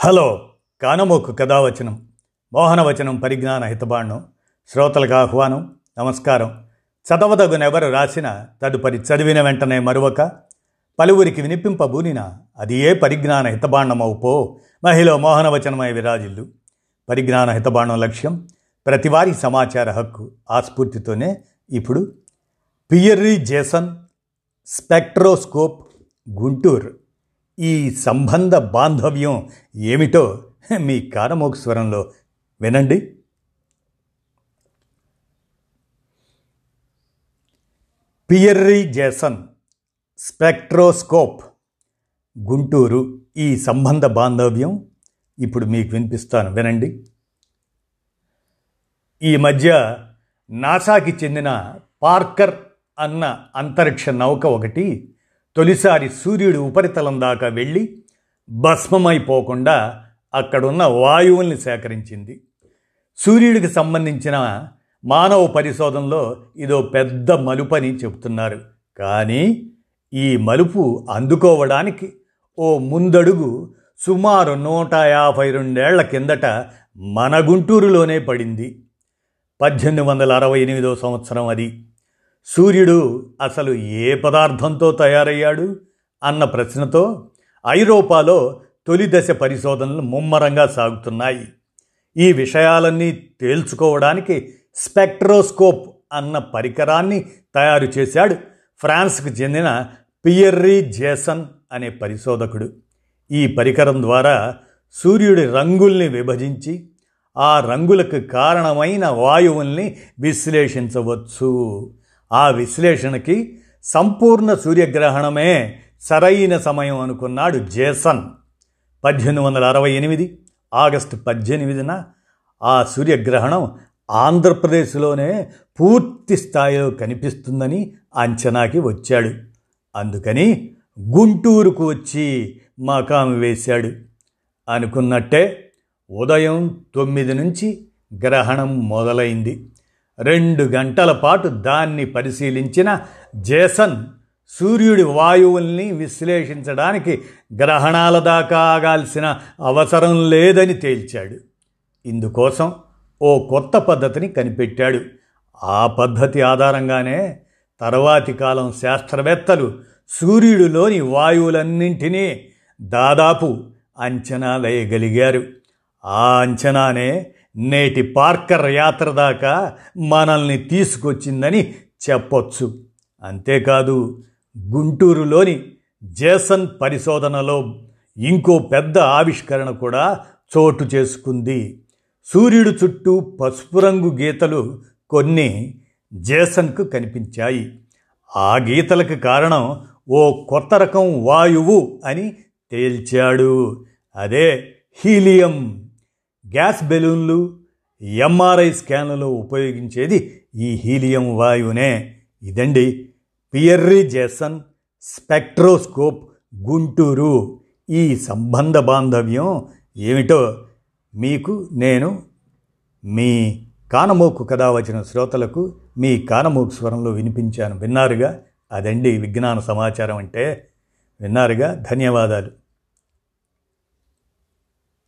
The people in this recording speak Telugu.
హలో కానమోకు కథావచనం మోహనవచనం పరిజ్ఞాన హితబాండం శ్రోతలకు ఆహ్వానం నమస్కారం. చదవదగునెవరు రాసిన తదుపరి చదివిన వెంటనే మరువక పలువురికి వినిపింపబూనిన అది ఏ పరిజ్ఞాన హితబాండమవు మహిళ మోహనవచనమై విరాజిల్లు. పరిజ్ఞాన హితబాండం లక్ష్యం ప్రతివారి సమాచార హక్కు ఆ స్ఫూర్తితోనే ఇప్పుడు. Pierre Janssen spectroscope Guntur. ఈ సంబంధ బాంధవ్యం ఏమిటో మీ కారమోక స్వరంలో వినండి. పియర్రీ జేసన్ స్పెక్ట్రోస్కోప్ గుంటూరు ఈ సంబంధ బాంధవ్యం. ఇప్పుడు మీకు వినిపిస్తాను వినండి. ఈ మధ్య నాసాకి చెందిన పార్కర్ అన్న అంతరిక్ష నౌక ఒకటి తొలిసారి సూర్యుడి ఉపరితలం దాకా వెళ్ళి భస్మమైపోకుండా అక్కడున్న వాయువుల్ని సేకరించింది. సూర్యుడికి సంబంధించిన మానవ పరిశోధనలో ఇదో పెద్ద మలుపని చెబుతున్నారు కానీ ఈ మలుపు అందుకోవడానికి ఓ ముందడుగు సుమారు నూట యాభై రెండేళ్ళ కిందట మన గుంటూరులోనే పడింది. పద్దెనిమిది వందల అరవై ఎనిమిదో సంవత్సరం అది. సూర్యుడు అసలు ఏ పదార్థంతో తయారయ్యాడు అన్న ప్రశ్నతో ఐరోపాలో తొలి దశ పరిశోధనలు ముమ్మరంగా సాగుతున్నాయి. ఈ విషయాలన్నీ తేల్చుకోవడానికి స్పెక్ట్రోస్కోప్ అన్న పరికరాన్ని తయారు చేశాడు ఫ్రాన్స్కు చెందిన పియర్రీ జేసన్ అనే పరిశోధకుడు. ఈ పరికరం ద్వారా సూర్యుడి రంగుల్ని విభజించి ఆ రంగులకు కారణమైన వాయువుల్ని విశ్లేషించవచ్చు. ఆ విశ్లేషణకి సంపూర్ణ సూర్యగ్రహణమే సరైన సమయం అనుకున్నాడు జేసన్. పద్దెనిమిది వందల అరవై ఎనిమిది ఆగస్టు పద్దెనిమిదిన ఆ సూర్యగ్రహణం ఆంధ్రప్రదేశ్లోనే పూర్తి స్థాయిలో కనిపిస్తుందని అంచనాకి వచ్చాడు. అందుకని గుంటూరుకు వచ్చి మకాము వేశాడు. అనుకున్నట్టే ఉదయం తొమ్మిది నుంచి గ్రహణం మొదలైంది. రెండు గంటల పాటు దాన్ని పరిశీలించిన జేసన్ సూర్యుడి వాయువుల్ని విశ్లేషించడానికి గ్రహణాల దాకా ఆగాల్సిన అవసరం లేదని తేల్చాడు. ఇందుకోసం ఓ కొత్త పద్ధతిని కనిపెట్టాడు. ఆ పద్ధతి ఆధారంగానే తర్వాతి కాలం శాస్త్రవేత్తలు సూర్యుడిలోని వాయువులన్నింటినీ దాదాపు అంచనా వేయగలిగారు. ఆ అంచనానే నేటి పార్కర్ యాత్ర దాకా మనల్ని తీసుకొచ్చిందని చెప్పొచ్చు. అంతేకాదు గుంటూరులోని జేసన్ పరిశోధనలో ఇంకో పెద్ద ఆవిష్కరణ కూడా చోటు చేసుకుంది. సూర్యుడు చుట్టూ పసుపు రంగు గీతలు కొన్ని జేసన్కు కనిపించాయి. ఆ గీతలకు కారణం ఓ కొత్త రకం వాయువు అని తేల్చాడు. అదే హీలియం. గ్యాస్ బెలూన్లు ఎంఆర్ఐ స్కాన్లలో ఉపయోగించేది ఈ హీలియం వాయువునే. ఇదండి పియర్రీ జేసన్ స్పెక్ట్రోస్కోప్ గుంటూరు. ఈ సంబంధ బాంధవ్యం ఏమిటో మీకు నేను మీ కానమోకు కథ వచ్చిన శ్రోతలకు మీ కానమోకు స్వరంలో వినిపించాను. విన్నారుగా? అదండి విజ్ఞాన సమాచారం అంటే. విన్నారుగా? ధన్యవాదాలు.